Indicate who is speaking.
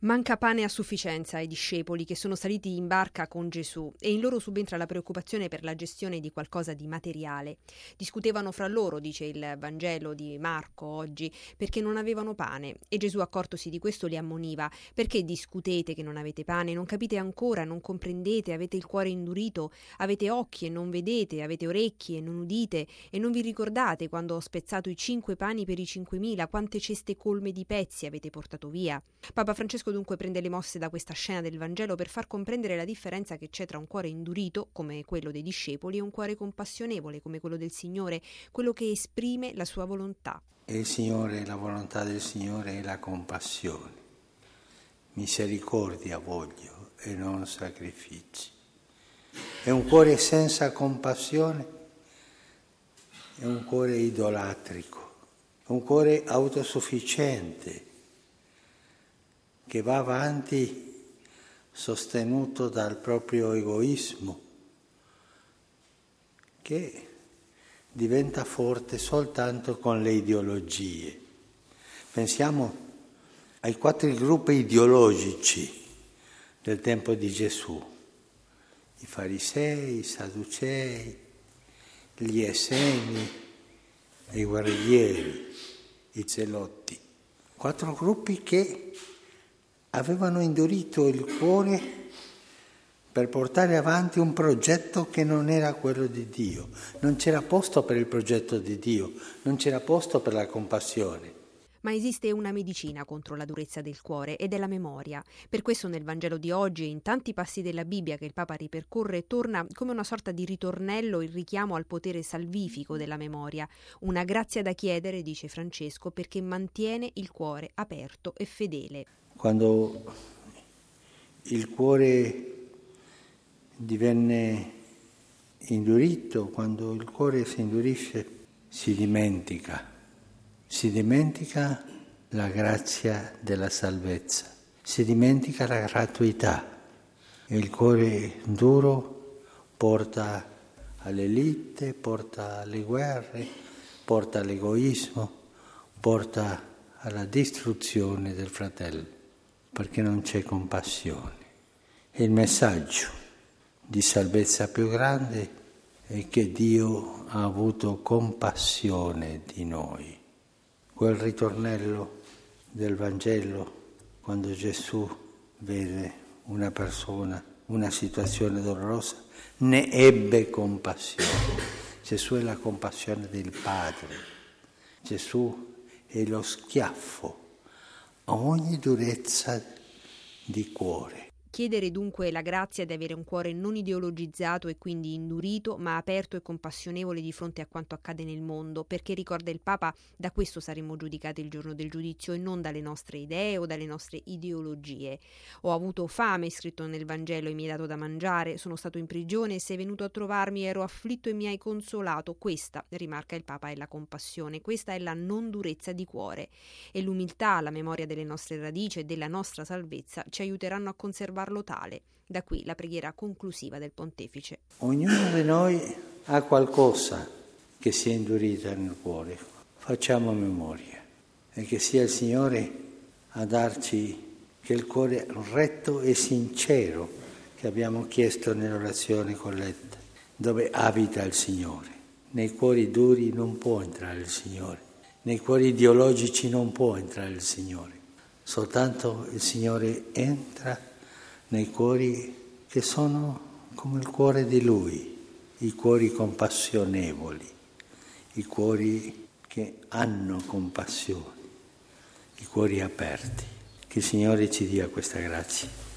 Speaker 1: Manca pane a sufficienza ai discepoli che sono saliti in barca con Gesù e in loro subentra la preoccupazione per la gestione di qualcosa di materiale. Discutevano fra loro, dice il Vangelo di Marco oggi, perché non avevano pane e Gesù accortosi di questo li ammoniva. Perché discutete che non avete pane? Non capite ancora, non comprendete, avete il cuore indurito, avete occhi e non vedete, avete orecchie e non udite e non vi ricordate quando ho spezzato i cinque pani per i cinquemila, quante ceste colme di pezzi avete portato via. Papa Francesco Francesco dunque prende le mosse da questa scena del Vangelo per far comprendere la differenza che c'è tra un cuore indurito, come quello dei discepoli, e un cuore compassionevole, come quello del Signore, quello che esprime la sua volontà.
Speaker 2: E il Signore, la volontà del Signore è la compassione. Misericordia voglio e non sacrifici. È un cuore senza compassione, è un cuore idolatrico, è un cuore autosufficiente che va avanti sostenuto dal proprio egoismo, che diventa forte soltanto con le ideologie. Pensiamo ai quattro gruppi ideologici del tempo di Gesù, i farisei, i sadducei, gli esseni, i guerrieri, i zelotti. Quattro gruppi che avevano indurito il cuore per portare avanti un progetto che non era quello di Dio. Non c'era posto per il progetto di Dio, non c'era posto per la compassione.
Speaker 1: Ma esiste una medicina contro la durezza del cuore ed è la memoria. Per questo nel Vangelo di oggi e in tanti passi della Bibbia che il Papa ripercorre torna come una sorta di ritornello il richiamo al potere salvifico della memoria, una grazia da chiedere, dice Francesco, perché mantiene il cuore aperto e fedele
Speaker 2: quando il cuore divenne indurito, quando il cuore si indurisce, si dimentica, si dimentica la grazia della salvezza, si dimentica la gratuità. Il cuore duro porta alle litte, porta alle guerre, porta all'egoismo, porta alla distruzione del fratello perché non c'è compassione. E il messaggio di salvezza più grande è che Dio ha avuto compassione di noi. Quel ritornello del Vangelo, quando Gesù vede una persona, una situazione dolorosa, ne ebbe compassione. Gesù è la compassione del Padre. Gesù è lo schiaffo ogni durezza di cuore.
Speaker 1: Chiedere dunque la grazia di avere un cuore non ideologizzato e quindi indurito, ma aperto e compassionevole di fronte a quanto accade nel mondo, perché ricorda il Papa, da questo saremo giudicati il giorno del giudizio e non dalle nostre idee o dalle nostre ideologie. Ho avuto fame, scritto nel Vangelo, e mi hai dato da mangiare, sono stato in prigione e sei venuto a trovarmi, ero afflitto e mi hai consolato. Questa, rimarca il Papa, è la compassione, questa è la non durezza di cuore. E l'umiltà, la memoria delle nostre radici e della nostra salvezza ci aiuteranno a conservare farlo tale. Da qui la preghiera conclusiva del pontefice.
Speaker 2: Ognuno di noi ha qualcosa che si è indurita nel cuore. Facciamo memoria e che sia il Signore a darci il cuore retto e sincero che abbiamo chiesto nell'orazione colletta, dove abita il Signore. Nei cuori duri non può entrare il Signore, nei cuori ideologici non può entrare il Signore. Soltanto il Signore entra nei cuori che sono come il cuore di Lui, i cuori compassionevoli, i cuori che hanno compassione, i cuori aperti. Che il Signore ci dia questa grazia.